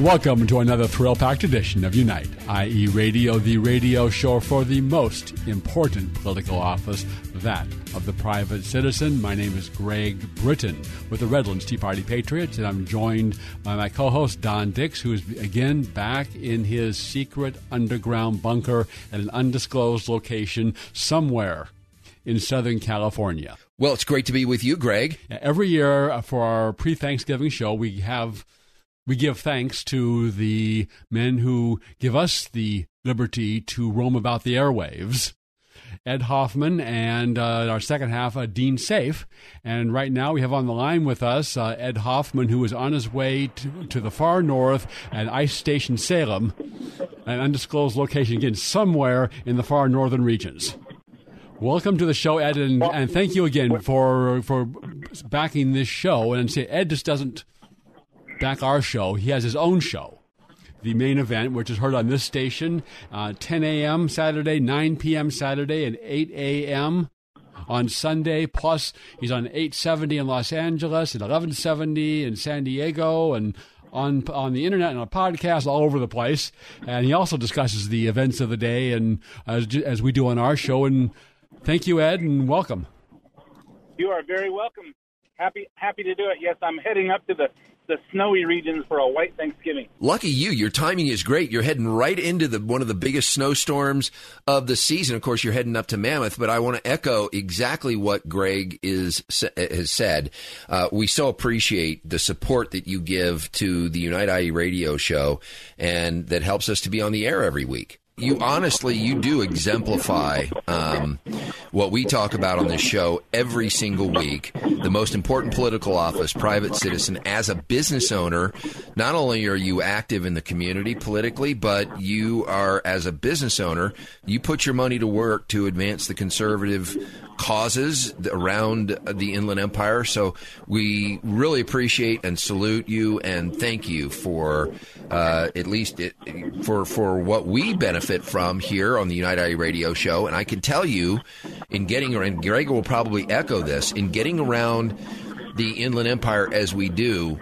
Welcome to another thrill packed edition of Unite, IE, Radio, the radio show for the most important political office, that of the private citizen. My name is Greg Britton with the Redlands Tea Party Patriots, and I'm joined by my co host, Don Dix, who is again back in his secret underground bunker at an undisclosed location somewhere in Southern California. Well, it's great to be with you, Greg. Every year for our pre Thanksgiving show, we have we give thanks to the men who give us the liberty to roam about the airwaves. Ed Hoffman and uh, our second half, uh, Dean Safe. And right now we have on the line with us uh, Ed Hoffman, who is on his way to, to, the far north at Ice Station Salem, an undisclosed location, again, somewhere in the far northern regions. Welcome to the show, Ed, and, and thank you again for for backing this show. And say Ed just doesn't back our show. He has his own show, the main event, which is heard on this station, uh, 10 a.m. Saturday, 9 p.m. Saturday, and 8 a.m. on Sunday. Plus, he's on 870 in Los Angeles and 1170 in San Diego and on on the internet and on podcasts all over the place. And he also discusses the events of the day and as, as we do on our show. And thank you, Ed, and welcome. You are very welcome. Happy happy to do it. Yes, I'm heading up to the the snowy regions for a white Thanksgiving. Lucky you, your timing is great. You're heading right into the one of the biggest snowstorms of the season. Of course, you're heading up to Mammoth, but I want to echo exactly what Greg is has said. Uh, we so appreciate the support that you give to the Unite IE radio show, and that helps us to be on the air every week you honestly you do exemplify um, what we talk about on this show every single week. The most important political office private citizen as a business owner not only are you active in the community politically but you are as a business owner you put your money to work to advance the conservative causes around the Inland Empire. So we really appreciate and salute you and thank you for uh, at least it, for for what we benefit from here on the United IE Radio Show. And I can tell you, in getting and Greg will probably echo this in getting around the Inland Empire as we do.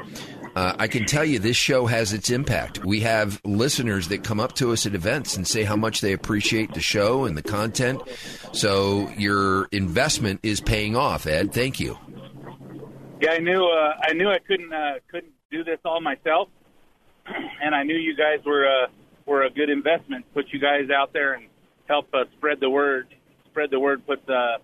Uh, I can tell you this show has its impact. We have listeners that come up to us at events and say how much they appreciate the show and the content. So your investment is paying off, Ed. Thank you. Yeah, I knew uh, I knew I couldn't uh, couldn't do this all myself, and I knew you guys were uh, were a good investment. Put you guys out there and help uh, spread the word. Spread the word. Put uh,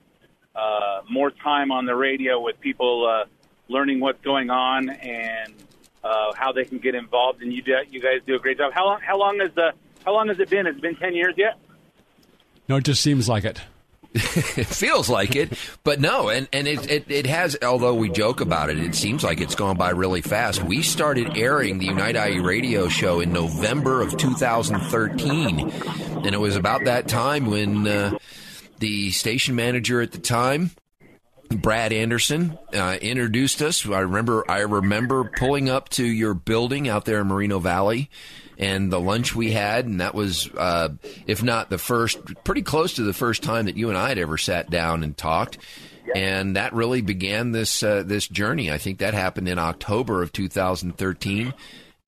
more time on the radio with people learning what's going on and uh, how they can get involved. And you do, you guys do a great job. How long how long has the how long has it been? Has it been ten years yet? No, it just seems like it. it feels like it, but no, and and it, it, it has. Although we joke about it, it seems like it's gone by really fast. We started airing the Unite IE radio show in November of 2013, and it was about that time when uh, the station manager at the time Brad Anderson uh, introduced us. I remember I remember pulling up to your building out there in Moreno Valley and the lunch we had, and that was, uh, if not the first, pretty close to the first time that you and I had ever sat down and talked. And that really began this uh, this journey. I think that happened in October of 2013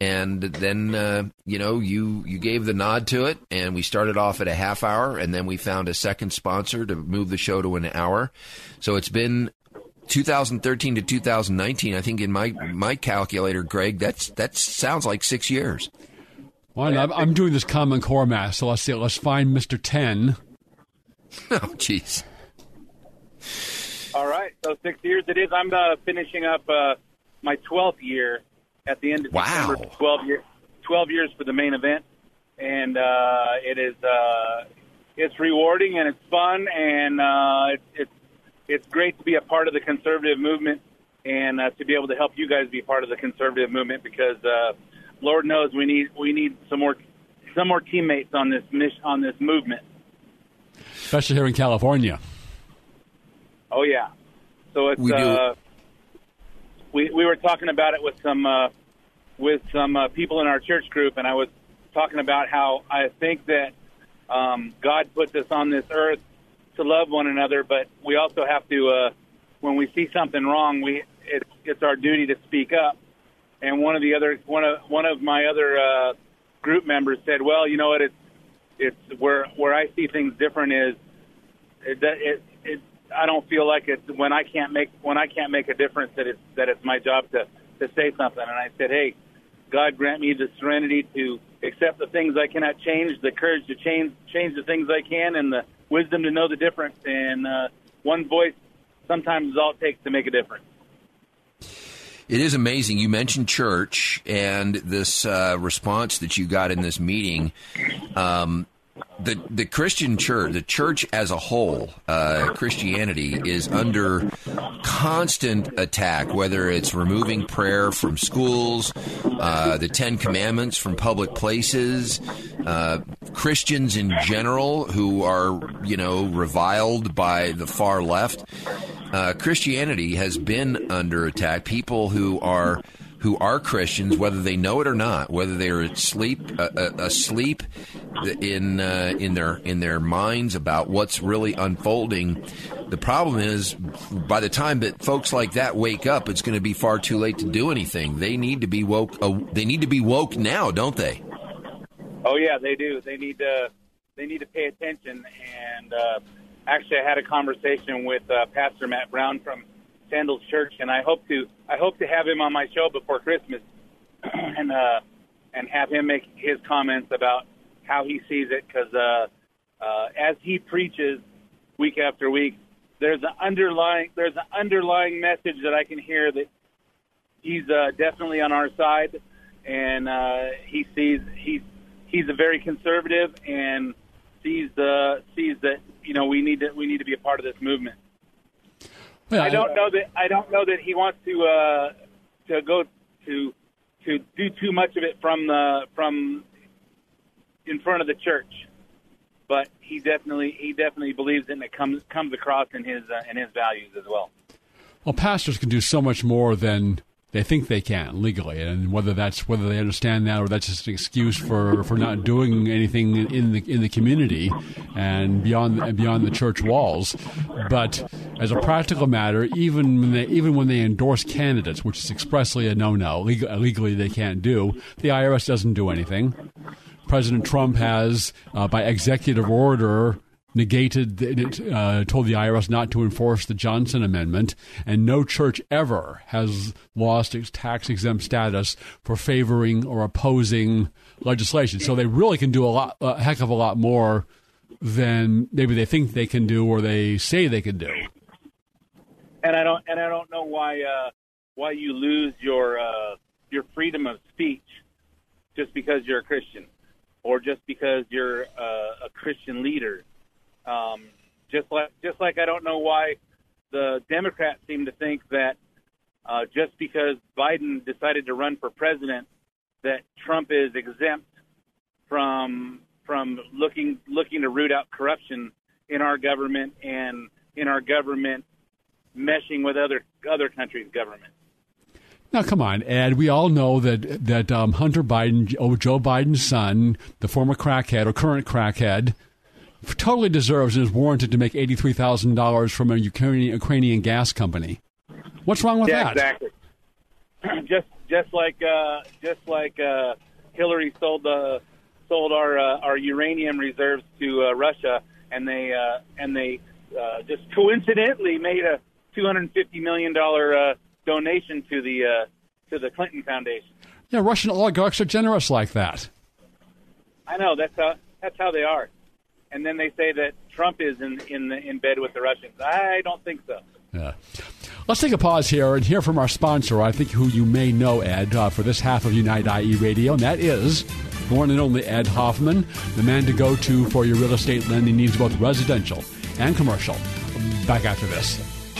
and then uh, you know you you gave the nod to it and we started off at a half hour and then we found a second sponsor to move the show to an hour. So it's been 2013 to 2019 i think in my my calculator greg that's that sounds like six years. Well i'm, I'm doing this common core math so let's see let's find mr 10 oh jeez. All right so six years it is. I'm uh, finishing up uh, my 12th year at the end of wow. December. 12, year, 12 years for the main event, and uh, it is uh, it's rewarding and it's fun and uh, it's, it's it's great to be a part of the conservative movement and uh, to be able to help you guys be part of the conservative movement because uh, Lord knows we need we need some more some more teammates on this mission on this movement, especially here in California. Oh yeah, so it's we do. Uh, we we were talking about it with some uh, with some uh, people in our church group, and I was talking about how I think that um, God put us on this earth to love one another, but we also have to, uh, when we see something wrong, we it's, it's our duty to speak up and one of the other one of one of my other uh, group members said, "Well, you know what? It's it's where where I see things different is it, it, it I don't feel like it's when I can't make when I can't make a difference that it's that it's my job to to say something." And I said, "Hey, God grant me the serenity to accept the things I cannot change, the courage to change change the things I can, and the wisdom to know the difference. And uh, one voice sometimes is all it takes to make a difference." It is amazing. You mentioned church and this uh, response that you got in this meeting. Um, the the Christian church, the church as a whole, uh, Christianity is under constant attack. Whether it's removing prayer from schools, uh, the Ten Commandments from public places, uh, Christians in general who are you know reviled by the far left. Uh, Christianity has been under attack. People who are who are Christians, whether they know it or not, whether they're asleep uh, uh, asleep in uh, in their in their minds about what's really unfolding. The problem is, by the time that folks like that wake up, it's going to be far too late to do anything. They need to be woke. Uh, they need to be woke now, don't they? Oh yeah, they do. They need to they need to pay attention. And uh, actually, I had a conversation with uh, Pastor Matt Brown from Sandals Church, and I hope to I hope to have him on my show before Christmas, and uh, and have him make his comments about how he sees it. Because uh, uh, as he preaches week after week, there's an underlying there's an underlying message that I can hear that he's uh, definitely on our side, and uh, he sees he's he's a very conservative and sees the sees that you know we need to we need to be a part of this movement. I don't know that I don't know that he wants to uh, to go to to do too much of it from the from in front of the church, but he definitely he definitely believes in it comes comes across in his uh, in his values as well. Well, pastors can do so much more than they think they can legally, and whether that's whether they understand that or that's just an excuse for, for not doing anything in the in the community and beyond beyond the church walls. But as a practical matter, even when they, even when they endorse candidates, which is expressly a no no, legally they can't do, the IRS doesn't do anything. President Trump has, uh, by executive order, negated, uh, told the IRS not to enforce the Johnson Amendment, and no church ever has lost its tax exempt status for favoring or opposing legislation. So they really can do a lot, a heck of a lot more than maybe they think they can do or they say they can do. And I don't, and I don't know why, uh, why you lose your uh, your freedom of speech just because you're a Christian, or just because you're uh, a Christian leader um, just like just like I don't know why the Democrats seem to think that uh, just because Biden decided to run for president, that Trump is exempt from from looking looking to root out corruption in our government and in our government meshing with other other countries' governments. Now, come on, Ed. We all know that that um, Hunter Biden, oh, Joe Biden's son, the former crackhead or current crackhead, totally deserves and is warranted to make eighty-three thousand dollars from a Ukrainian, Ukrainian gas company. What's wrong with yeah, that? Exactly. just just like uh, just like uh, Hillary sold the sold our uh, our uranium reserves to uh, Russia, and they uh, and they uh, just coincidentally made a two hundred fifty million dollar uh, donation to the uh, to the Clinton Foundation. Yeah, Russian oligarchs are generous like that. I know that's how that's how they are and then they say that Trump is in in in bed with the Russians. I don't think so. Yeah. Let's take a pause here and hear from our sponsor, I think who you may know, Ed, uh, for this half of Unite IE Radio, and that is the one and only Ed Hoffman, the man to go to for your real estate lending needs, both residential and commercial. Back after this.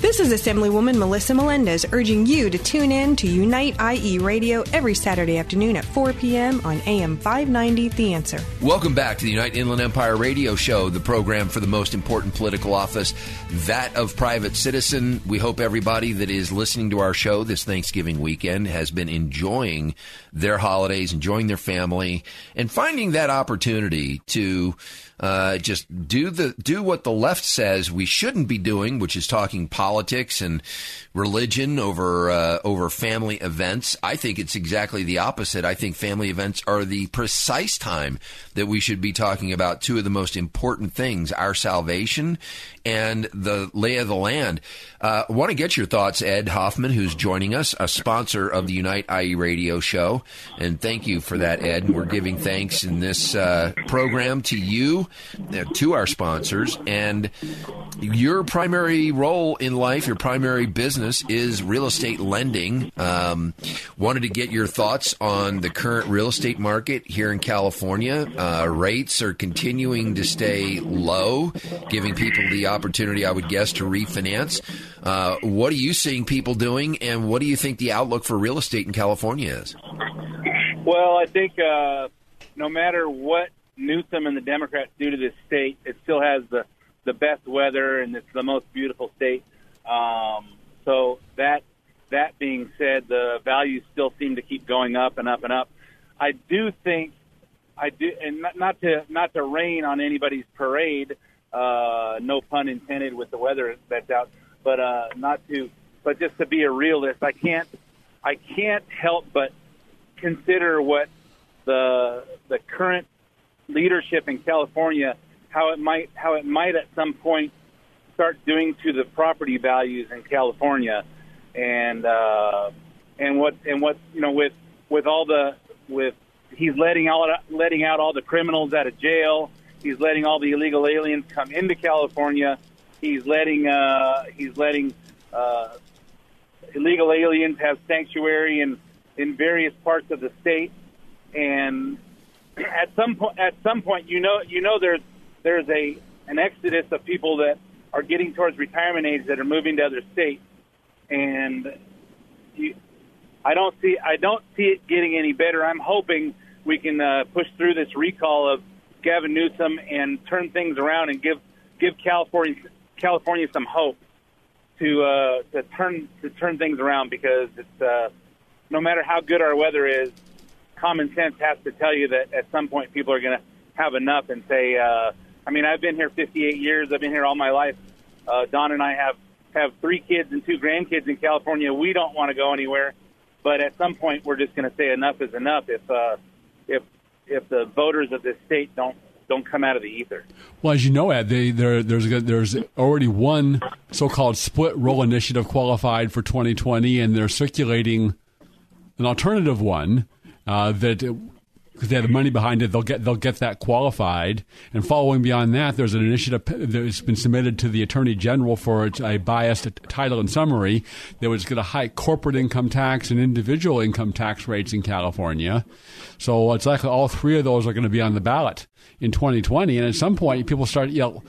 This is Assemblywoman Melissa Melendez urging you to tune in to Unite IE Radio every Saturday afternoon at 4 p.m. on AM 590 The Answer. Welcome back to the Unite Inland Empire Radio Show, the program for the most important political office, that of private citizen. We hope everybody that is listening to our show this Thanksgiving weekend has been enjoying their holidays, enjoying their family, and finding that opportunity to uh, just do the do what the left says we shouldn't be doing, which is talking politics and religion over uh, over family events. I think it's exactly the opposite. I think family events are the precise time that we should be talking about two of the most important things: our salvation and the lay of the land. Uh, want to get your thoughts, Ed Hoffman, who's joining us, a sponsor of the Unite IE radio show. And thank you for that, Ed. We're giving thanks in this uh, program to you, uh, to our sponsors. And your primary role in life, your primary business is real estate lending. Um, wanted to get your thoughts on the current real estate market here in California. Uh, rates are continuing to stay low, giving people the opportunity, I would guess, to refinance. Uh, what are you seeing people doing, and what do you think the outlook for real estate in California is? Well, I think uh, no matter what Newsom and the Democrats do to this state, it still has the the best weather and it's the most beautiful state. Um, so that that being said, the values still seem to keep going up and up and up. I do think I do, and not, not to not to rain on anybody's parade. Uh, no pun intended with the weather that's out, but uh, not to, but just to be a realist. I can't I can't help but consider what the the current leadership in California how it might how it might at some point start doing to the property values in California, and uh, and what and what you know with with all the with he's letting all letting out all the criminals out of jail. He's letting all the illegal aliens come into California. He's letting uh, he's letting uh, illegal aliens have sanctuary in in various parts of the state. And at some point, at some point, you know, you know, there's there's a an exodus of people that are getting towards retirement age that are moving to other states, and you, I don't see I don't see it getting any better. I'm hoping we can uh, push through this recall of Gavin Newsom and turn things around and give give California California some hope to uh, to turn to turn things around because it's uh, no matter how good our weather is, common sense has to tell you that at some point people are going to have enough and say. Uh, I mean, I've been here 58 years. I've been here all my life. Uh, Don and I have have three kids and two grandkids in California. We don't want to go anywhere, but at some point we're just going to say enough is enough. If uh, if if the voters of this state don't don't come out of the ether. Well, as you know, Ed, they, there, there's there's already one so-called split roll initiative qualified for 2020, and they're circulating an alternative one uh, that because they have the money behind it, they'll get they'll get that qualified. And following beyond that, there's an initiative that's been submitted to the Attorney General for a biased title and summary that was going to hike corporate income tax and individual income tax rates in California. So it's likely all three of those are going to be on the ballot in 2020. And at some point, people start know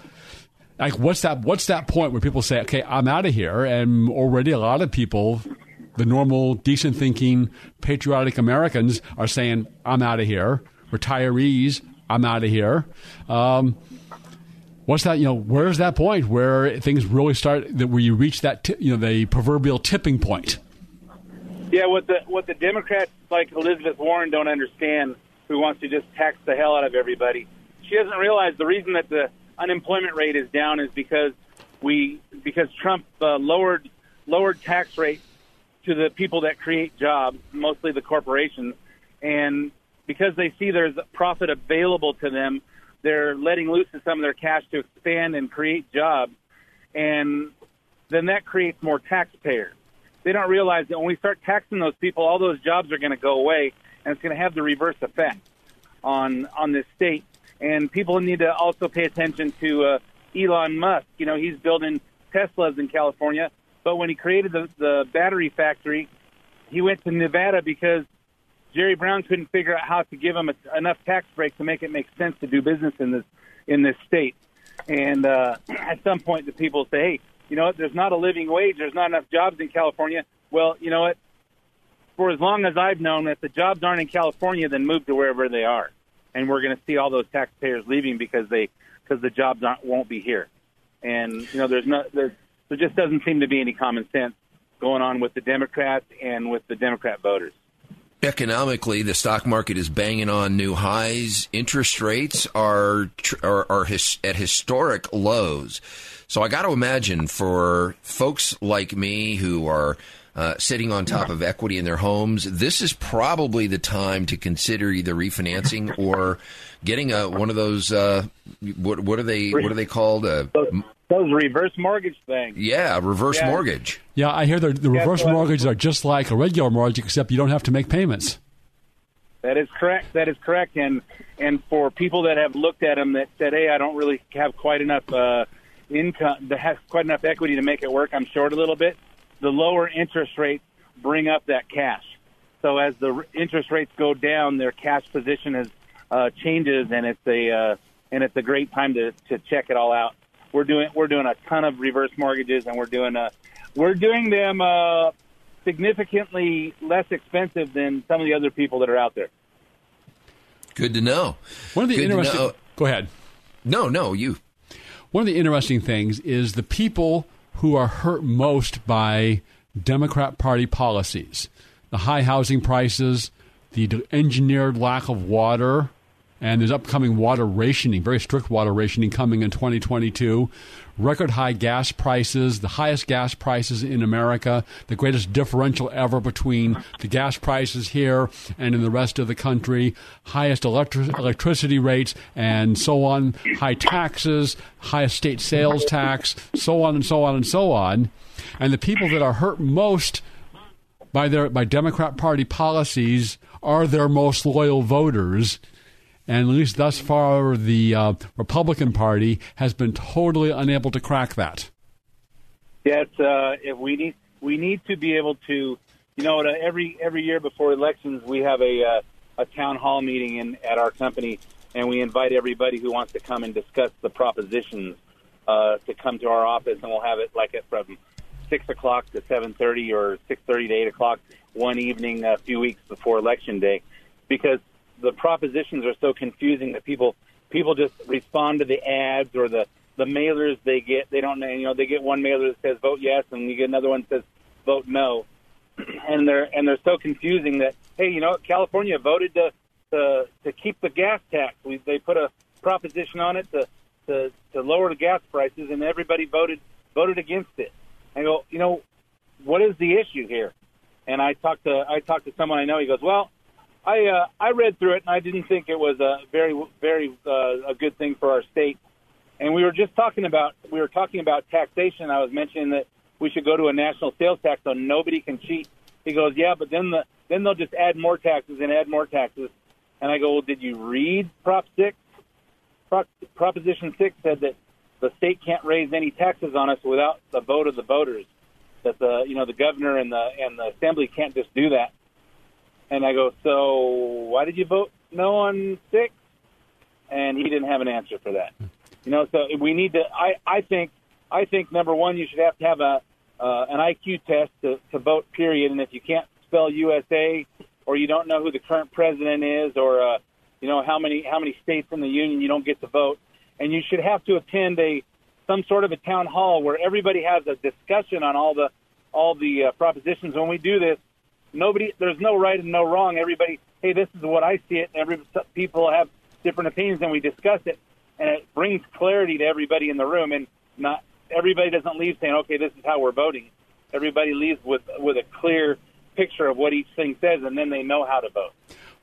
like what's that what's that point where people say okay i'm out of here and already a lot of people the normal, decent thinking, patriotic Americans are saying, I'm out of here. Retirees, I'm out of here. Um, what's that? You know, where's that point where things really start? Where you reach that, t- you know, the proverbial tipping point. Yeah, what the what the Democrats like Elizabeth Warren don't understand, who wants to just tax the hell out of everybody. She doesn't realize the reason that the unemployment rate is down is because we because Trump uh, lowered lowered tax rates to the people that create jobs, mostly the corporations, and because they see there's profit available to them, they're letting loose of some of their cash to expand and create jobs, and then that creates more taxpayers. They don't realize that when we start taxing those people, all those jobs are going to go away, and it's going to have the reverse effect on on this state. And people need to also pay attention to uh, Elon Musk. You know, he's building Teslas in California, but when he created the, the battery factory, he went to Nevada because Jerry Brown couldn't figure out how to give him a, enough tax breaks to make it make sense to do business in this in this state. And uh, at some point, the people say, "Hey, you know what? There's not a living wage. There's not enough jobs in California." Well, you know what? For as long as I've known, if the jobs aren't in California, then move to wherever they are, and we're going to see all those taxpayers leaving because they because the jobs aren't, won't be here. And you know, there's not there's, there just doesn't seem to be any common sense going on with the Democrats and with the Democrat voters. Economically, the stock market is banging on new highs. Interest rates are are, are his, at historic lows. So I got to imagine for folks like me who are uh, sitting on top of equity in their homes, this is probably the time to consider either refinancing or getting a one of those. Uh, what, what are they? What are they called? Uh, those reverse mortgage things. Yeah, reverse Yeah. mortgage. Yeah, I hear the, the Guess reverse what? mortgages are just like a regular mortgage, except you don't have to make payments. That is correct. That is correct. And and for people that have looked at them that said, "Hey, I don't really have quite enough uh, income, that has quite enough equity to make it work. I'm short a little bit." The lower interest rates bring up that cash. So as the interest rates go down, their cash position is uh, changes, and it's a uh, and it's a great time to to check it all out. We're doing we're doing a ton of reverse mortgages, and we're doing a we're doing them uh, significantly less expensive than some of the other people that are out there. Good to know. One of the Good interesting. Go ahead. No, no, you. One of the interesting things is the people who are hurt most by Democrat Party policies, the high housing prices, the engineered lack of water, and there's upcoming water rationing, very strict water rationing coming in 2022. Record high gas prices, the highest gas prices in America, the greatest differential ever between the gas prices here and in the rest of the country, highest electri- electricity rates, and so on, high taxes, highest state sales tax, so on and so on and so on. And the people that are hurt most by their by Democrat Party policies are their most loyal voters. And at least thus far, the uh, Republican Party has been totally unable to crack that. Yes, uh, if we need we need to be able to, you know, every every year before elections, we have a uh, a town hall meeting in at our company, and we invite everybody who wants to come and discuss the propositions uh, to come to our office, and we'll have it like at from six o'clock to seven thirty or six thirty to eight o'clock one evening a few weeks before election day, because the propositions are so confusing that people people just respond to the ads or the the mailers they get. They don't know, you know, they get one mailer that says vote yes, and you get another one that says vote no, and they're and they're so confusing that hey, you know, California voted to to to keep the gas tax. We, they put a proposition on it to to to lower the gas prices, and everybody voted voted against it. I go, you know, what is the issue here? And I talked to I talked to someone I know. He goes, well, I uh, I read through it and I didn't think it was a very very uh, a good thing for our state. And we were just talking about we were talking about taxation. I was mentioning that we should go to a national sales tax so nobody can cheat. He goes, yeah, but then the then they'll just add more taxes and add more taxes. And I go, well, did you read Prop Six? Prop, Proposition Six said that the state can't raise any taxes on us without the vote of the voters. That the you know the governor and the and the assembly can't just do that. And I go, so why did you vote no on six? And he didn't have an answer for that. You know, so we need to. I I think I think number one, you should have to have a uh, an IQ test to, to vote. Period. And if you can't spell USA, or you don't know who the current president is, or uh, you know how many how many states in the union, you don't get to vote. And you should have to attend a some sort of a town hall where everybody has a discussion on all the all the uh, propositions. When we do this, nobody there's no right and no wrong. Everybody, hey, this is what I see it. And every people have different opinions, and we discuss it, and it brings clarity to everybody in the room. And not everybody doesn't leave saying, okay, this is how we're voting. Everybody leaves with with a clear picture of what each thing says, and then they know how to vote.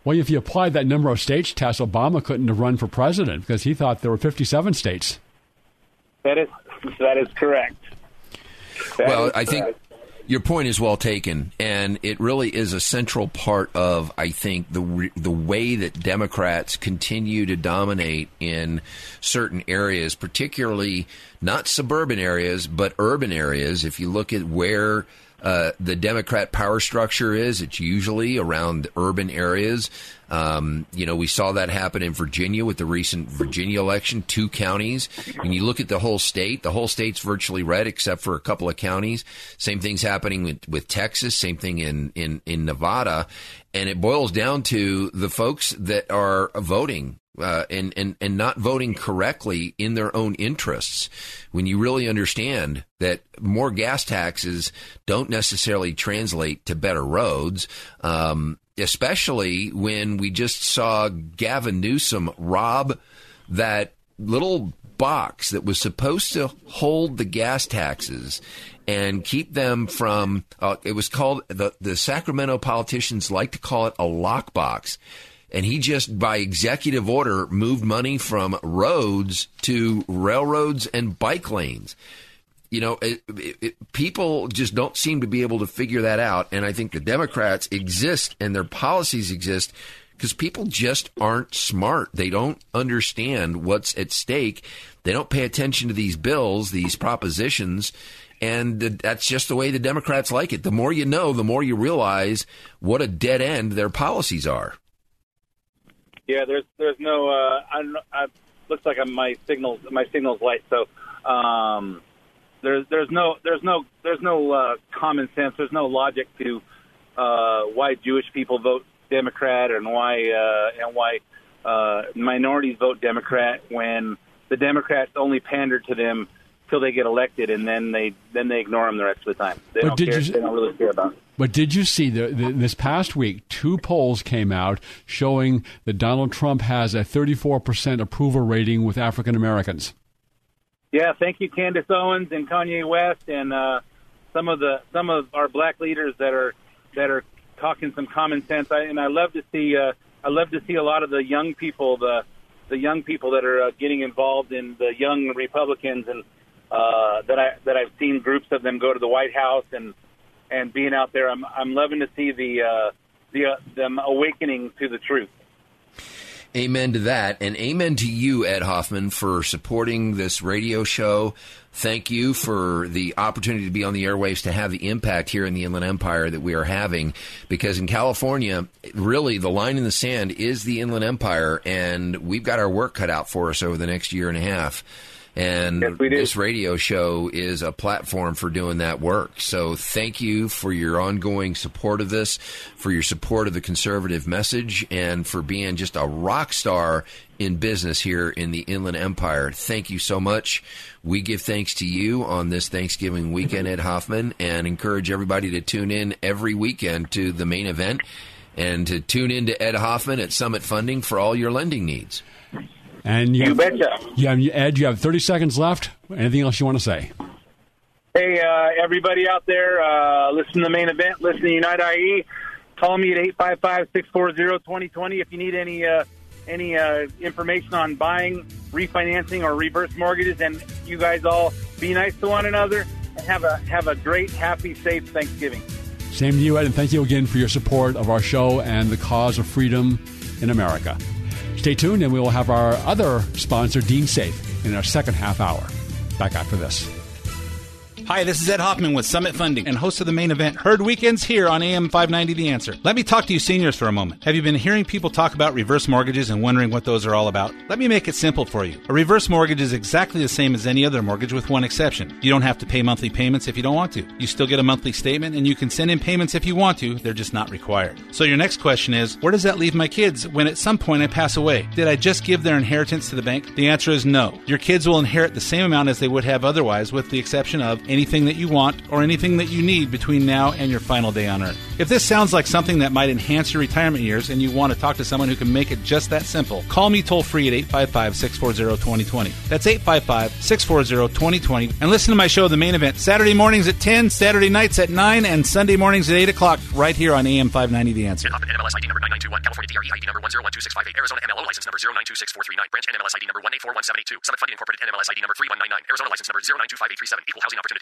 Well, if you applied that number of states test, Obama couldn't have run for president because he thought there were 57 states. That is that is correct. That well, is I think correct. Your point is well taken, and it really is a central part of I think the the way that Democrats continue to dominate in certain areas, particularly not suburban areas but urban areas. If you look at where uh, the Democrat power structure is. It's usually around urban areas. Um, you know, we saw that happen in Virginia with the recent Virginia election, two counties. When you look at the whole state, the whole state's virtually red except for a couple of counties. Same thing's happening with, with Texas, same thing in, in, in Nevada. And it boils down to the folks that are voting uh, and, and, and not voting correctly in their own interests. When you really understand that more gas taxes don't necessarily translate to better roads, um, especially when we just saw Gavin Newsom rob that little box that was supposed to hold the gas taxes and keep them from uh, it was called the the Sacramento politicians like to call it a lockbox and he just by executive order moved money from roads to railroads and bike lanes you know, it, it, it, people just don't seem to be able to figure that out. And I think the Democrats exist and their policies exist because people just aren't smart. They don't understand what's at stake. They don't pay attention to these bills, these propositions. And that's just the way the Democrats like it. The more you know, the more you realize what a dead end their policies are. Yeah, there's there's no. Uh, I, I looks like I'm, my signals my signals light. So um, there's there's no there's no there's no uh, common sense. There's no logic to uh, why Jewish people vote Democrat and why uh, and why uh, minorities vote Democrat when the Democrats only pander to them till they get elected, and then they then they ignore them the rest of the time. They But don't did care. you- they don't really care about. It. But did you see the, the, this past week? Two polls came out showing that Donald Trump has a 34% approval rating with African Americans. Yeah, thank you, Candace Owens and Kanye West, and uh, some of the some of our black leaders that are that are talking some common sense. I, and I love to see uh, I love to see a lot of the young people, the the young people that are uh, getting involved in the young Republicans, and uh, that I that I've seen groups of them go to the White House and and being out there. I'm I'm loving to see the uh, the uh, them awakening to the truth. Amen to that. And amen to you, Ed Hoffman, for supporting this radio show. Thank you for the opportunity to be on the airwaves to have the impact here in the Inland Empire that we are having. Because in California, really, the line in the sand is the Inland Empire, and we've got our work cut out for us over the next year and a half. And Yes, this radio show is a platform for doing that work. So thank you for your ongoing support of this, for your support of the conservative message, and for being just a rock star in business here in the Inland Empire. Thank you so much. We give thanks to you on this Thanksgiving weekend, Ed Hoffman, and encourage everybody to tune in every weekend to the main event and to tune in to Ed Hoffman at Summit Funding for all your lending needs. And you, You betcha. Yeah, Ed, you have 30 seconds left. Anything else you want to say? Hey, uh, everybody out there, uh, listen to the main event, listen to Unite IE. Call me at 855-640-2020 if you need any uh, any uh, information on buying, refinancing, or reverse mortgages. And you guys all be nice to one another and have a have a great, happy, safe Thanksgiving. Same to you, Ed, and thank you again for your support of our show and the cause of freedom in America. Stay tuned, and we will have our other sponsor, Dean Safe, in our second half hour. Back after this. Hi, this is Ed Hoffman with Summit Funding and host of the main event, Heard Weekends here on AM 590 The Answer. Let me talk to you seniors for a moment. Have you been hearing people talk about reverse mortgages and wondering what those are all about? Let me make it simple for you. A reverse mortgage is exactly the same as any other mortgage with one exception. You don't have to pay monthly payments if you don't want to. You still get a monthly statement and you can send in payments if you want to, they're just not required. So your next question is, where does that leave my kids when at some point I pass away? Did I just give their inheritance to the bank? The answer is no. Your kids will inherit the same amount as they would have otherwise with the exception of anything that you want or anything that you need between now and your final day on earth. If this sounds like something that might enhance your retirement years and you want to talk to someone who can make it just that simple, call me toll free at 855 640 2020. That's 855 640 2020. And listen to my show, The Main Event, Saturday mornings at 10, Saturday nights at 9, and Sunday mornings at 8 o'clock right here on AM 590 The Answer. NMLS ID number 9921, California DRE ID number 1012658. Arizona MLO license number 0926439. Branch NMLS ID number 1841782. Summit Funding Incorporated NMLS ID number 3199. Arizona license number 0925837. Equal housing opportunity.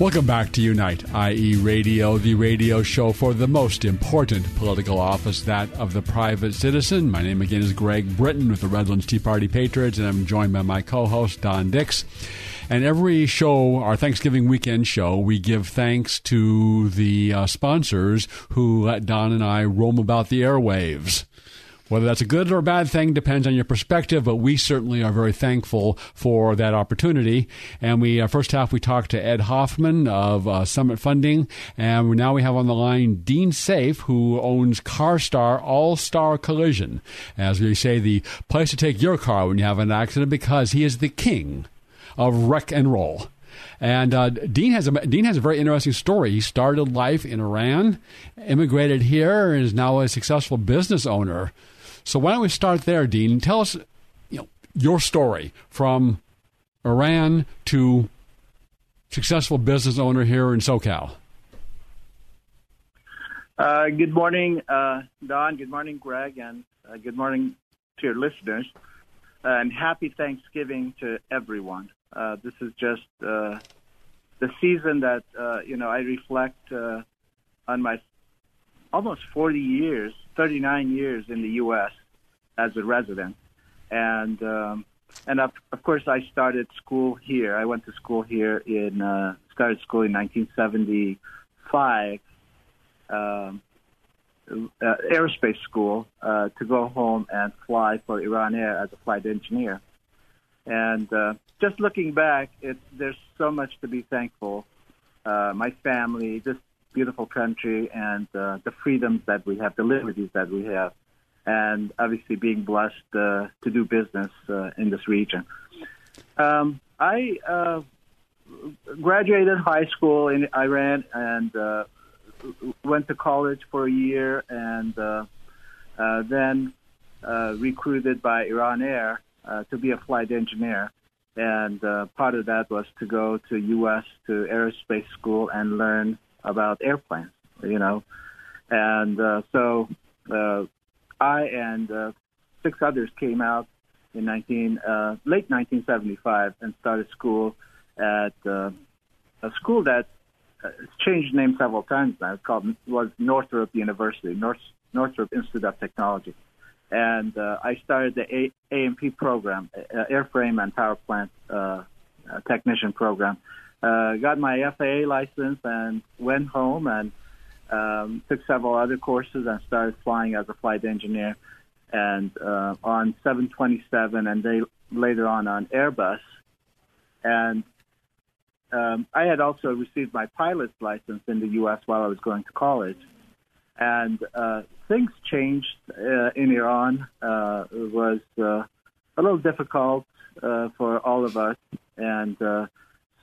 Welcome back to Unite, IE Radio, the radio show for the most important political office, that of the private citizen. My name again is Greg Britton with the Redlands Tea Party Patriots, and I'm joined by my co host, Don Dix. And every show, our Thanksgiving weekend show, we give thanks to the uh, sponsors who let Don and I roam about the airwaves. Whether that's a good or a bad thing depends on your perspective, but we certainly are very thankful for that opportunity. And we uh, first half we talked to Ed Hoffman of uh, Summit Funding, and now we have on the line Dean Safe, who owns CarStar All Star Collision, as we say, the place to take your car when you have an accident, because he is the king of wreck and roll. And uh, Dean has a Dean has a very interesting story. He started life in Iran, immigrated here, and is now a successful business owner. So why don't we start there, Dean? Tell us, you know, your story from Iran to successful business owner here in SoCal. Uh, good morning, uh, Don. Good morning, Greg, and uh, good morning to your listeners. and happy Thanksgiving to everyone. Uh, this is just uh, the season that uh, you know I reflect on my almost 40 years, 39 years in the U.S. as a resident, and um, and of, of course I started school here. I went to school here in uh, started school in 1975, um, uh, aerospace school, uh, to go home and fly for Iran Air as a flight engineer. And uh, just looking back, it, there's so much to be thankful. Uh, my family, this beautiful country, and uh, the freedoms that we have, the liberties that we have, and obviously being blessed uh, to do business uh, in this region. Um, I uh, graduated high school in Iran and uh, went to college for a year, and uh, uh, then uh, recruited by Iran Air uh, to be a flight engineer. And uh, part of that was to go to U.S. to aerospace school and learn about airplanes, you know. And uh, so uh, I and uh, six others came out in 19 uh, late 1975 and started school at uh, a school that uh, changed name several times now. Called was Northrop University, North, Northrop Institute of Technology and uh, I started the A- A&P program, uh, airframe and power plant uh, uh, technician program. Uh, got my FAA license and went home and um, took several other courses and started flying as a flight engineer and uh, on 727 and they later on on Airbus. And um, I had also received my pilot's license in the U.S. while I was going to college. And uh, things changed uh, in Iran. Uh, it was uh, a little difficult uh, for all of us, and uh,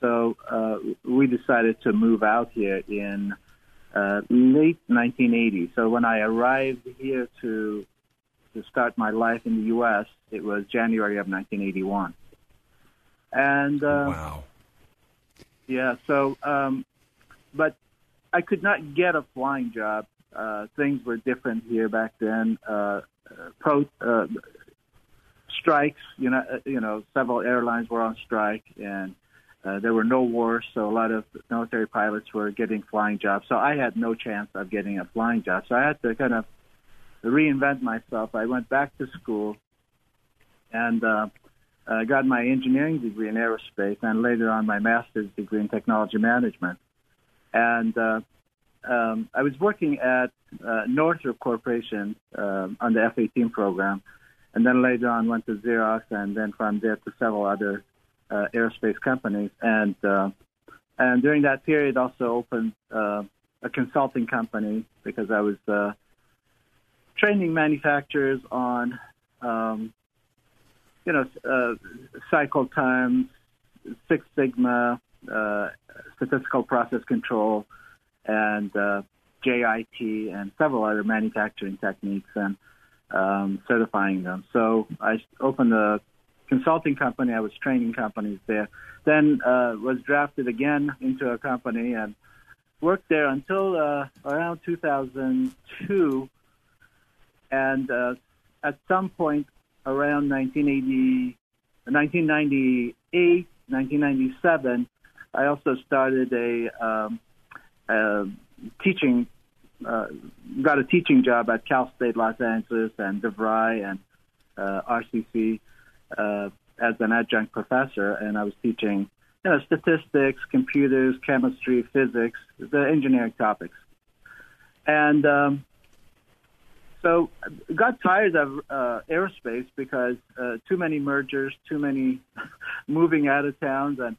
so uh, we decided to move out here in uh, late 1980. So when I arrived here to to start my life in the U.S., it was January of 1981. And uh, wow, yeah. So, um, but I could not get a flying job uh, things were different here back then. Uh, pro uh, strikes, you know, uh, you know, several airlines were on strike, and uh, there were no wars, so a lot of military pilots were getting flying jobs. So I had no chance of getting a flying job. So I had to kind of reinvent myself. I went back to school and uh, uh, got my engineering degree in aerospace, and later on my master's degree in technology management. And uh, um, I was working at uh, Northrop Corporation um, on the F-18 program, and then later on went to Xerox, and then from there to several other uh, aerospace companies, and uh, and during that period also opened uh, a consulting company because I was uh, training manufacturers on um, you know uh, cycle times, Six Sigma, uh, statistical process control, and uh, JIT, and several other manufacturing techniques, and um, certifying them. So I opened a consulting company. I was training companies there. Then uh, was drafted again into a company and worked there until uh, around 2002. And uh, at some point around 1980, 1998, 1997, I also started a, um, a teaching, uh, got a teaching job at Cal State Los Angeles and DeVry and uh, RCC uh, as an adjunct professor, and I was teaching you know, statistics, computers, chemistry, physics, the engineering topics. And um, so got tired of uh, aerospace because uh, too many mergers, too many moving out of towns, and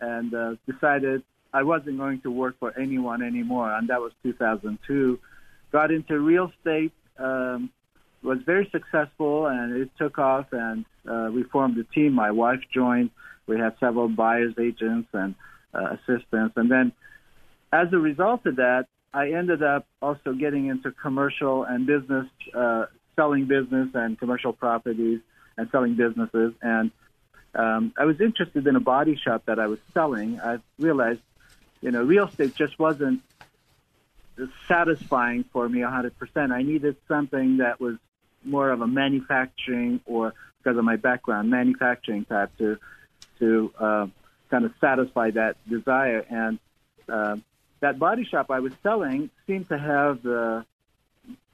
and uh, decided I wasn't going to work for anyone anymore. And that was 2002. Got into real estate, um, was very successful, and it took off. And uh, we formed a team. My wife joined. We had several buyers agents and uh, assistants, and then as a result of that, I ended up also getting into commercial and business, uh, selling business and commercial properties and selling businesses. And um, I was interested in a body shop that I was selling. I realized, you know, real estate just wasn't satisfying for me 100%. I needed something that was more of a manufacturing or because of my background, manufacturing type to to uh, kind of satisfy that desire. And uh, that body shop I was selling seemed to have the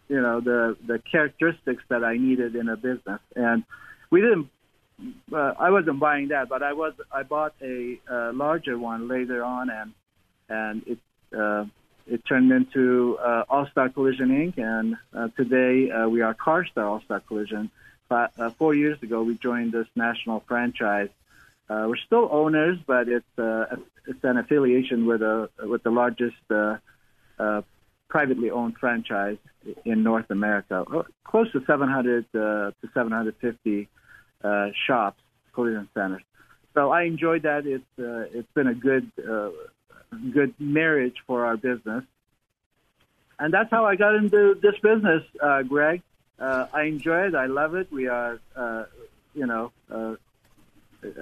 you know the the characteristics that I needed in a business. And we didn't. Uh, I wasn't buying that, but I was. I bought a, a larger one later on, and and it uh, it turned into uh, All Star Collision Inc. And uh, today uh, we are CarStar All Star Collision. But uh, four years ago, we joined this national franchise. Uh, we're still owners, but it's uh, it's an affiliation with a with the largest privately owned franchise in North America, close to 700 uh, to 750 uh, shops, collision centers. So I enjoyed that. It's it's been a good good marriage for our business, and that's how I got into this business, uh, Greg. Uh, I enjoy it. I love it. We are, uh, you know, uh,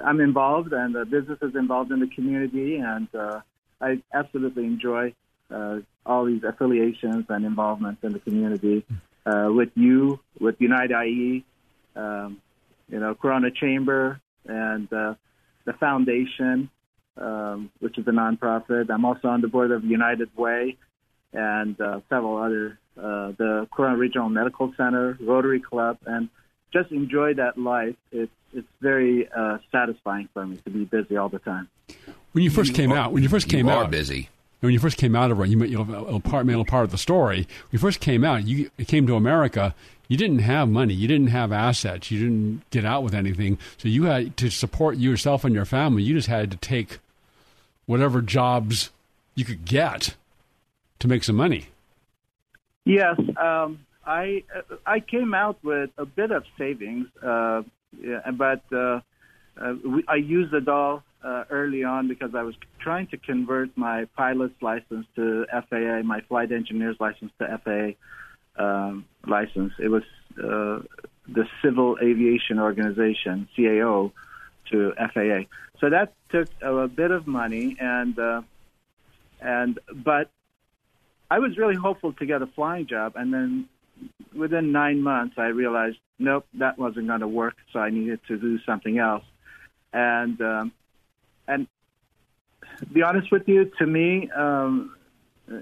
I'm involved, and the business is involved in the community, and uh, I absolutely enjoy uh, all these affiliations and involvements in the community uh, with you, with Unite IE, um, you know, Corona Chamber, and uh, the foundation, um, which is a nonprofit. I'm also on the board of United Way and uh, several other, uh, the Corona Regional Medical Center, Rotary Club, and just enjoy that life. It's it's very uh, satisfying for me to be busy all the time. When you first came out, when you first came you out, are busy. when you first came out of it, you, you know, a part, a part of the story. When you first came out, you came to America. You didn't have money. You didn't have assets. You didn't get out with anything. So you had to support yourself and your family. You just had to take whatever jobs you could get to make some money. Yes, um, I I came out with a bit of savings, uh, yeah, but uh, uh, I used it all uh, early on because I was trying to convert my pilot's license to FAA, my flight engineer's license to FAA um, license. It was uh, the Civil Aviation Organization (CAO) to FAA. So that took a, bit of money, and uh, and but I was really hopeful to get a flying job, and then within nine months, I realized, nope, that wasn't going to work. So I needed to do something else. And um, and be honest with you, to me, um,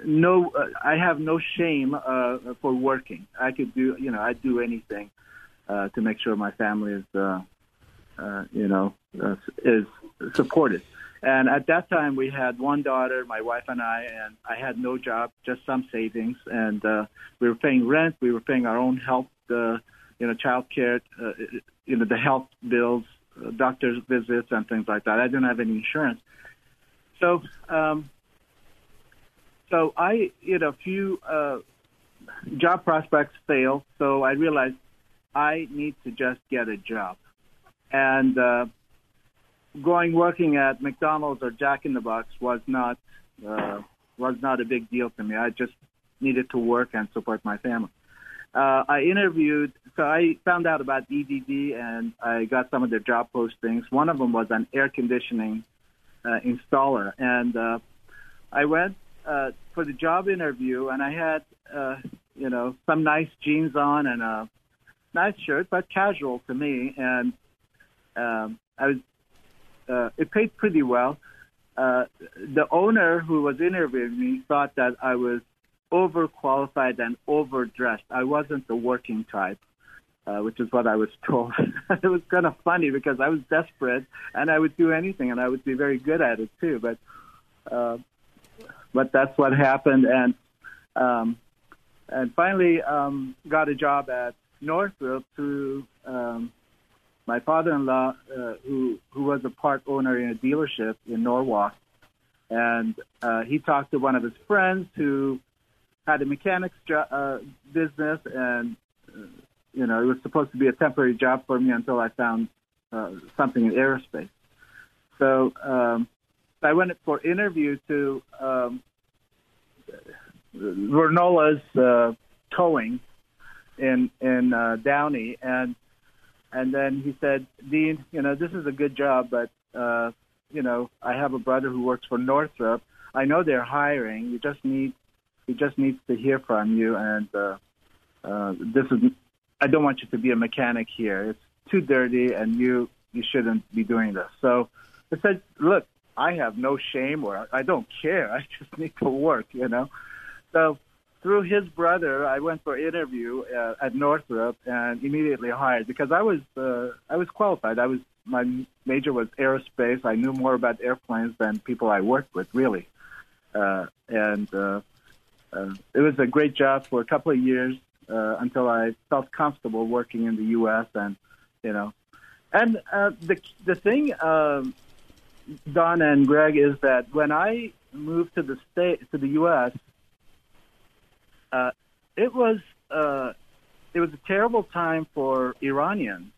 no, uh, I have no shame uh, for working. I could do, you know, I'd do anything uh, to make sure my family is, uh, uh, you know, uh, is supported. And at that time, we had one daughter, my wife and I, and I had no job, just some savings, and uh, we were paying rent. We were paying our own health, uh, you know, child care, uh, you know, the health bills uh, doctor's visits and things like that. I didn't have any insurance, so um, so I know a few uh, job prospects failed. So I realized I need to just get a job, and uh, going working at McDonald's or Jack in the Box was not uh, was not a big deal to me. I just needed to work and support my family. Uh, I interviewed, so I found out about EDD and I got some of their job postings. One of them was an air conditioning uh, installer, and uh, I went uh, for the job interview, and I had, uh, you know, some nice jeans on and a nice shirt, but casual to me, and um, I was. Uh, it paid pretty well. Uh, the owner who was interviewing me thought that I was overqualified and overdressed. I wasn't the working type, uh, which is what I was told. it was kind of funny because I was desperate and I would do anything and I would be very good at it too. But uh, but that's what happened and um, and finally um, got a job at Northrop through um, my father-in-law, uh, who who was a part owner in a dealership in Norwalk, and uh, he talked to one of his friends who had a mechanics jo- uh, business, and you know it was supposed to be a temporary job for me until I found uh, something in aerospace. So um, I went for interview to um, Vernola's uh, towing in in uh, Downey, and and then he said, Dean, you know this is a good job, but uh, you know I have a brother who works for Northrop. I know they're hiring. You just need he just needs to hear from you, and uh, uh, this is. I don't want you to be a mechanic here. It's too dirty, and you you shouldn't be doing this. So I said, look, I have no shame, or I don't care. I just need to work, you know. So through his brother, I went for interview uh, at Northrop and immediately hired because I was uh, I was qualified. I was my major was aerospace. I knew more about airplanes than people I worked with, really. Uh, and uh, uh, it was a great job for a couple of years uh, until I felt comfortable working in the U.S. and you know, and uh, the the thing, um, Don and Greg, is that when I moved to the state to the U.S., uh, it was uh, it was a terrible time for Iranians.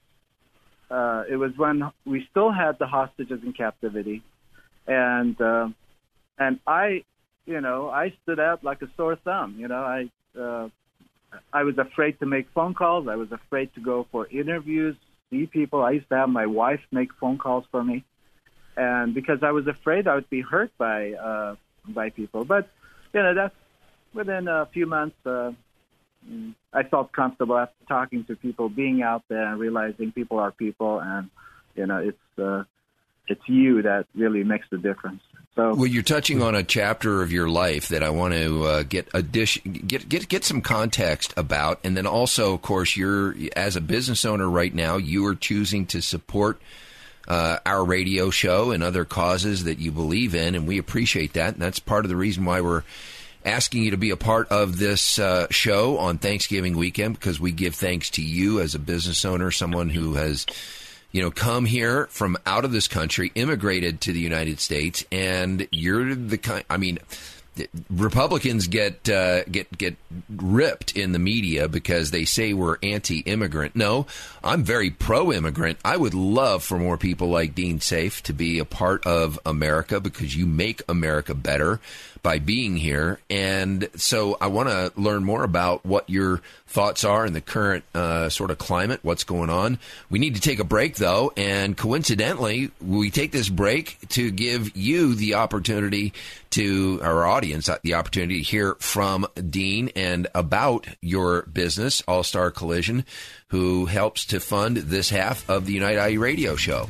Uh, it was when we still had the hostages in captivity, and uh, and I you know, I stood out like a sore thumb. You know, I uh, I was afraid to make phone calls. I was afraid to go for interviews, see people. I used to have my wife make phone calls for me, and because I was afraid I would be hurt by uh, by people. But you know, that's within a few months. Uh, I felt comfortable after talking to people, being out there, and realizing people are people, and you know, it's uh, it's you that really makes the difference. So, well, you're touching on a chapter of your life that I want to uh, get addition, get get get some context about, and then also, of course, you're as a business owner right now, you are choosing to support uh, our radio show and other causes that you believe in, and we appreciate that. And that's part of the reason why we're asking you to be a part of this uh, show on Thanksgiving weekend because we give thanks to you as a business owner, someone who has you know, come here from out of this country, immigrated to the United States, and you're the kind. I mean, Republicans get uh, get get ripped in the media because they say we're anti-immigrant. No, I'm very pro-immigrant. I would love for more people like Dean Safe to be a part of America because you make America better by being here. And so I want to learn more about what your thoughts are in the current uh, sort of climate, what's going on. We need to take a break, though. And coincidentally, we take this break to give you the opportunity to our audience, uh, the opportunity to hear from Dean and about your business, All Star Collision, who helps to fund this half of the Unite IE radio show.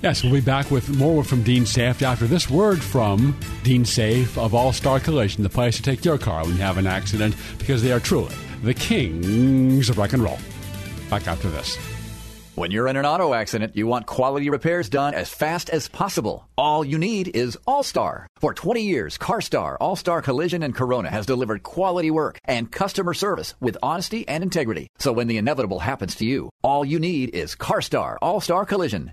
Yes, we'll be back with more from Dean Safe after this word from Dean Safe of All Star Collision, the place to take your car when you have an accident, because they are truly the kings of rock and roll. Back after this. When you're in an auto accident, you want quality repairs done as fast as possible. All you need is All Star. For 20 years, CarStar, All Star Collision, and Corona has delivered quality work and customer service with honesty and integrity. So when the inevitable happens to you, all you need is CarStar, All Star Collision.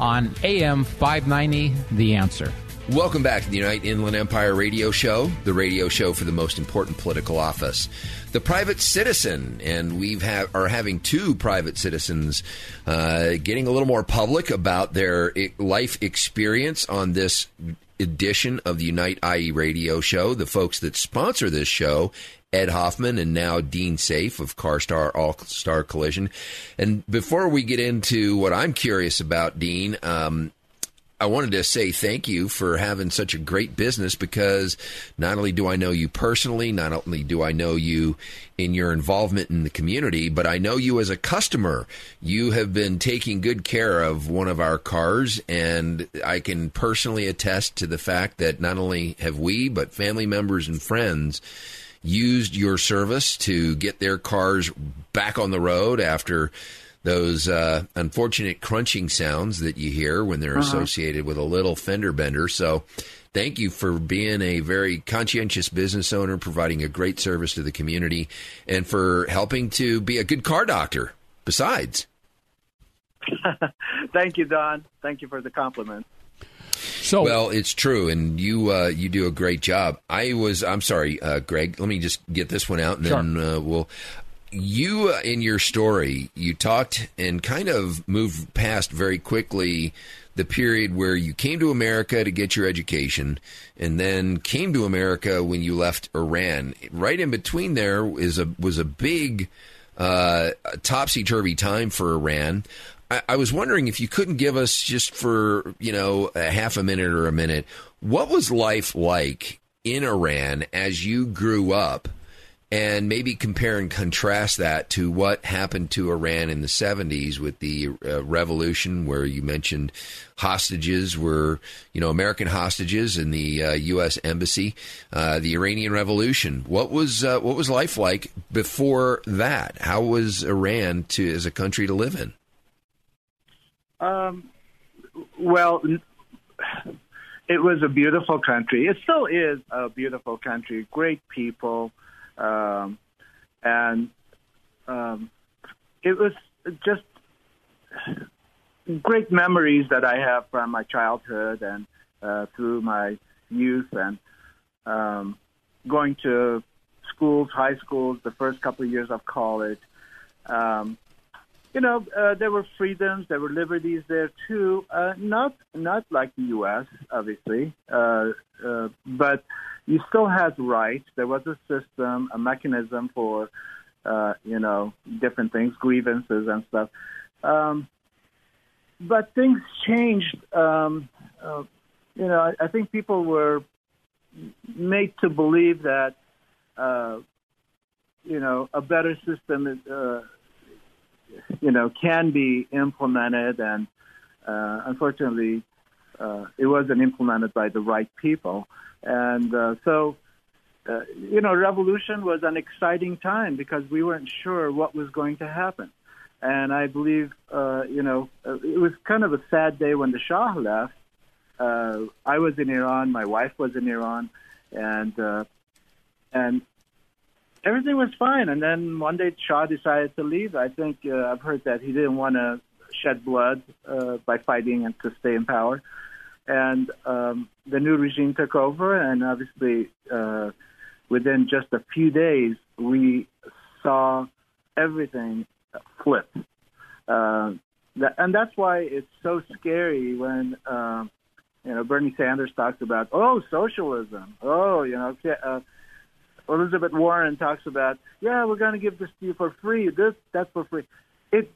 on AM 590 The Answer. Welcome back to the Unite Inland Empire radio show, the radio show for the most important political office, the private citizen. And we have are having two private citizens uh, getting a little more public about their life experience on this edition of the Unite IE radio show. The folks that sponsor this show Ed Hoffman and now Dean Safe of CarStar All Star Collision. And before we get into what I'm curious about, Dean, um, I wanted to say thank you for having such a great business because not only do I know you personally, not only do I know you in your involvement in the community, but I know you as a customer. You have been taking good care of one of our cars, and I can personally attest to the fact that not only have we, but family members and friends used your service to get their cars back on the road after those uh, unfortunate crunching sounds that you hear when they're uh-huh. associated with a little fender bender. So, thank you for being a very conscientious business owner, providing a great service to the community, and for helping to be a good car doctor. Besides, thank you, Don. Thank you for the compliment. So well, it's true, and you uh, you do a great job. I was I'm sorry, uh, Greg. Let me just get this one out, and sure. then uh, we'll you uh, in your story you talked and kind of moved past very quickly the period where you came to America to get your education and then came to America when you left Iran. Right in between there is a was a big uh, topsy turvy time for Iran. I, was wondering if you couldn't give us just for you know a half a minute or a minute, what was life like in Iran as you grew up? and maybe compare and contrast that to what happened to Iran in the 70s with the uh, revolution, where you mentioned hostages were, you know, American hostages in the uh, U.S. embassy, uh, the Iranian Revolution. What was uh, what was life like before that? How was Iran to as a country to live in? Um, well, it was a beautiful country. It still is a beautiful country. Great people um, and um, it was just great memories that I have from my childhood and uh, through my youth and um, going to schools, high schools, the first couple of years of college. Um, you know, uh, there were freedoms, there were liberties there too. Uh, not not like the U.S., obviously, uh, uh, but you still had rights. There was a system, a mechanism for, uh, you know, different things, grievances and stuff. Um, but things changed. Um, uh, you know, I, I, think people were made to believe that, uh, you know, a better system, is, you know, can be implemented, and uh, unfortunately, uh, it wasn't implemented by the right people. And uh, so, uh, you know, revolution was an exciting time because we weren't sure what was going to happen. And I believe, uh, you know, it was kind of a sad day when the Shah left. Uh, I was in Iran, my wife was in Iran, and uh, and everything was fine. And then one day Shah decided to leave. I think uh, I've heard that he didn't want to shed blood uh, by fighting and to stay in power and um, the new regime took over, and obviously uh, within just a few days we saw everything flip. Uh, that, and that's why it's so scary when uh, you know Bernie Sanders talks about oh socialism, oh you know. Uh, Elizabeth Warren talks about, yeah, we're going to give this to you for free. This, that's for free. It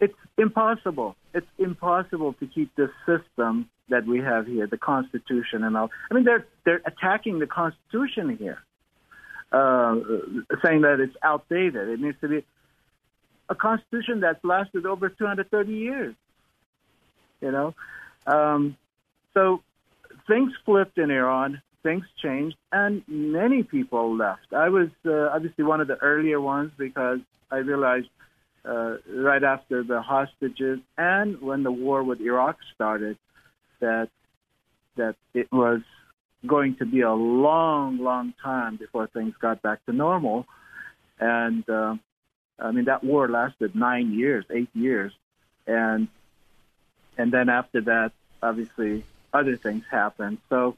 it's impossible. It's impossible to keep this system that we have here, the Constitution and all. I mean, they're they're attacking the Constitution here, uh, saying that it's outdated. It needs to be a Constitution that's lasted over 230 years. You know, um, so things flipped in Iran. Things changed, and many people left. I was uh, obviously one of the earlier ones because I realized uh, right after the hostages and when the war with Iraq started that that it was going to be a long, long time before things got back to normal. And uh, I mean that war lasted nine years, eight years, and and then after that, obviously other things happened. So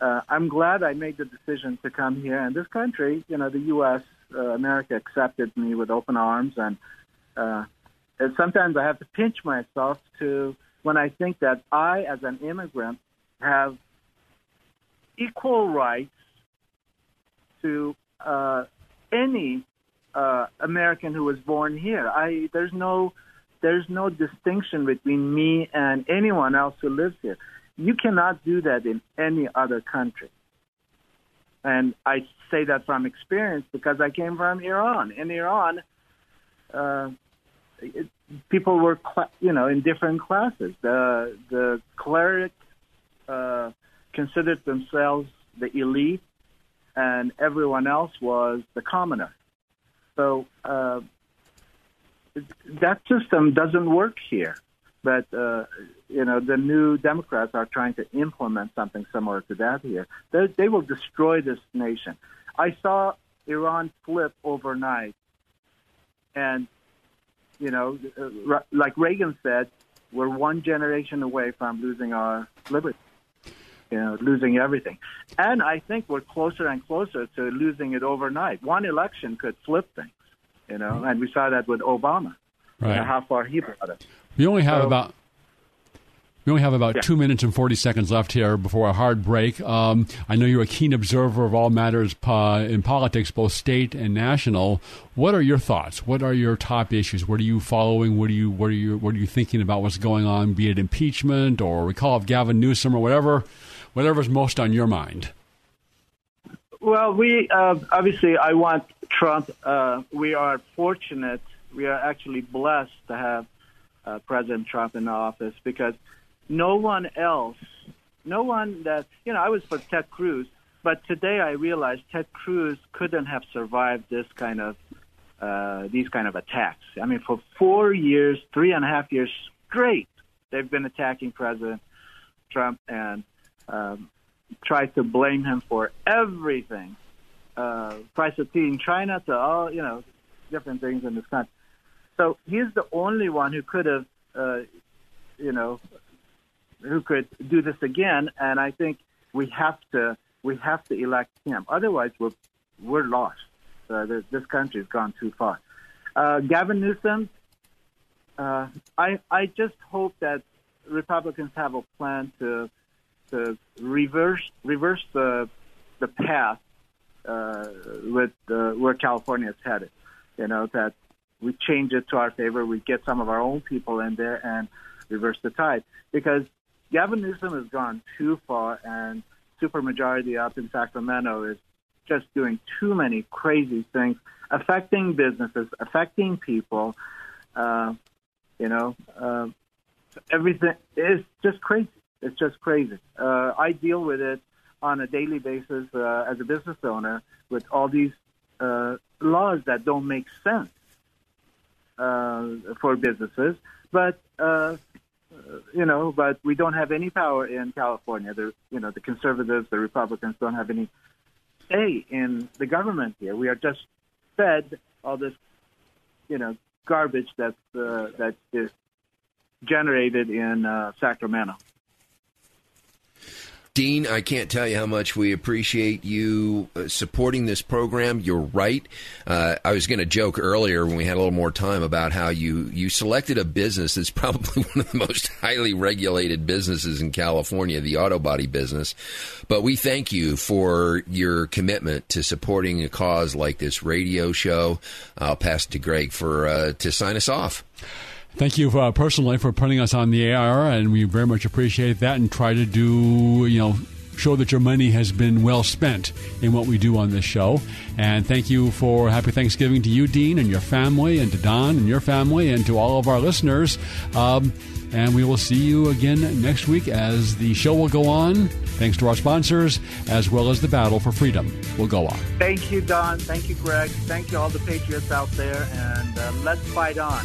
uh, I'm glad I made the decision to come here. And this country, you know, the U.S., uh, America accepted me with open arms, and uh, and sometimes I have to pinch myself to when I think that I, as an immigrant, have equal rights to uh, any uh, American who was born here. I there's no there's no distinction between me and anyone else who lives here. You cannot do that in any other country. And I say that from experience because I came from Iran. In Iran, uh, it, people were, cl- you know, in different classes. The the cleric uh, considered themselves the elite, and everyone else was the commoner. So uh, that system doesn't work here. But uh, you know, the new Democrats are trying to implement something similar to that here. They, they will destroy this nation. I saw Iran flip overnight, and you know, uh, like Reagan said, we're one generation away from losing our liberty, you know, losing everything. And I think we're closer and closer to losing it overnight. One election could flip things, you know, and we saw that with Obama, right. how far he brought it. We only have So- about we only have about Yeah. two minutes and forty seconds left here before a hard break. Um, I know you're a keen observer of all matters in politics, both state and national. What are your thoughts? What are your top issues? What are you following? What are you what are you what are you thinking about? What's going on? Be it impeachment or recall of Gavin Newsom or whatever, whatever's most on your mind. Well, we uh, obviously I want Trump. Uh, we are fortunate. We are actually blessed to have uh, President Trump in office because no one else, no one that you know. I was for Ted Cruz, but today I realized Ted Cruz couldn't have survived this kind of uh, these kind of attacks. I mean, for four years, three and a half years straight, they've been attacking President Trump and um, tried to blame him for everything. Uh, price of tea in China to all, you know, different things in this country. So he's the only one who could have, uh, you know, who could do this again. And I think we have to we have to elect him. Otherwise, we're we're lost. Uh, this, this country's gone too far. Uh, Gavin Newsom, uh, I I just hope that Republicans have a plan to to reverse reverse the the path uh, with uh, where California is headed. You know that we change it to our favor. We get some of our own people in there and reverse the tide because Gavin Newsom has gone too far, and supermajority up in Sacramento is just doing too many crazy things, affecting businesses, affecting people. Uh, you know, uh, everything is just crazy. It's just crazy. Uh, I deal with it on a daily basis uh, as a business owner with all these uh, laws that don't make sense for businesses. But uh, you know, but we don't have any power in California. The you know the conservatives, the Republicans don't have any say in the government here. We are just fed all this you know garbage that's uh, that is generated in uh, Sacramento. Dean, I can't tell you how much we appreciate you uh, supporting this program. You're right. Uh, I was going to joke earlier when we had a little more time about how you, you selected a business that's probably one of the most highly regulated businesses in California, the auto body business. But we thank you for your commitment to supporting a cause like this radio show. I'll pass it to Greg for uh, to sign us off. Thank you uh, personally for putting us on the air, and we very much appreciate that and try to do, you know, show that your money has been well spent in what we do on this show. And thank you for happy Thanksgiving to you, Dean, and your family, and to Don and your family, and to all of our listeners. Um, and we will see you again next week as the show will go on, thanks to our sponsors, as well as the battle for freedom will go on. Thank you, Don. Thank you, Greg. Thank you, all the patriots out there, and uh, let's fight on.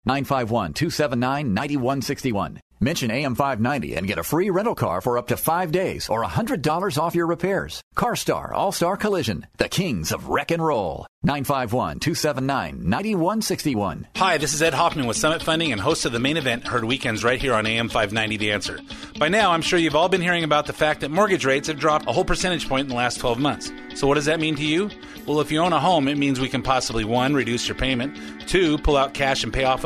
951 279 9161. Mention AM590 and get a free rental car for up to five days or $100 off your repairs. CarStar All Star Collision, the kings of wreck and roll. 951 279 9161. Hi, this is Ed Hoffman with Summit Funding and host of the main event heard weekends right here on AM 590 The Answer. By now, I'm sure you've all been hearing about the fact that mortgage rates have dropped a whole percentage point in the last 12 months. So, what does that mean to you? Well, if you own a home, it means we can possibly one, reduce your payment, two, pull out cash and pay off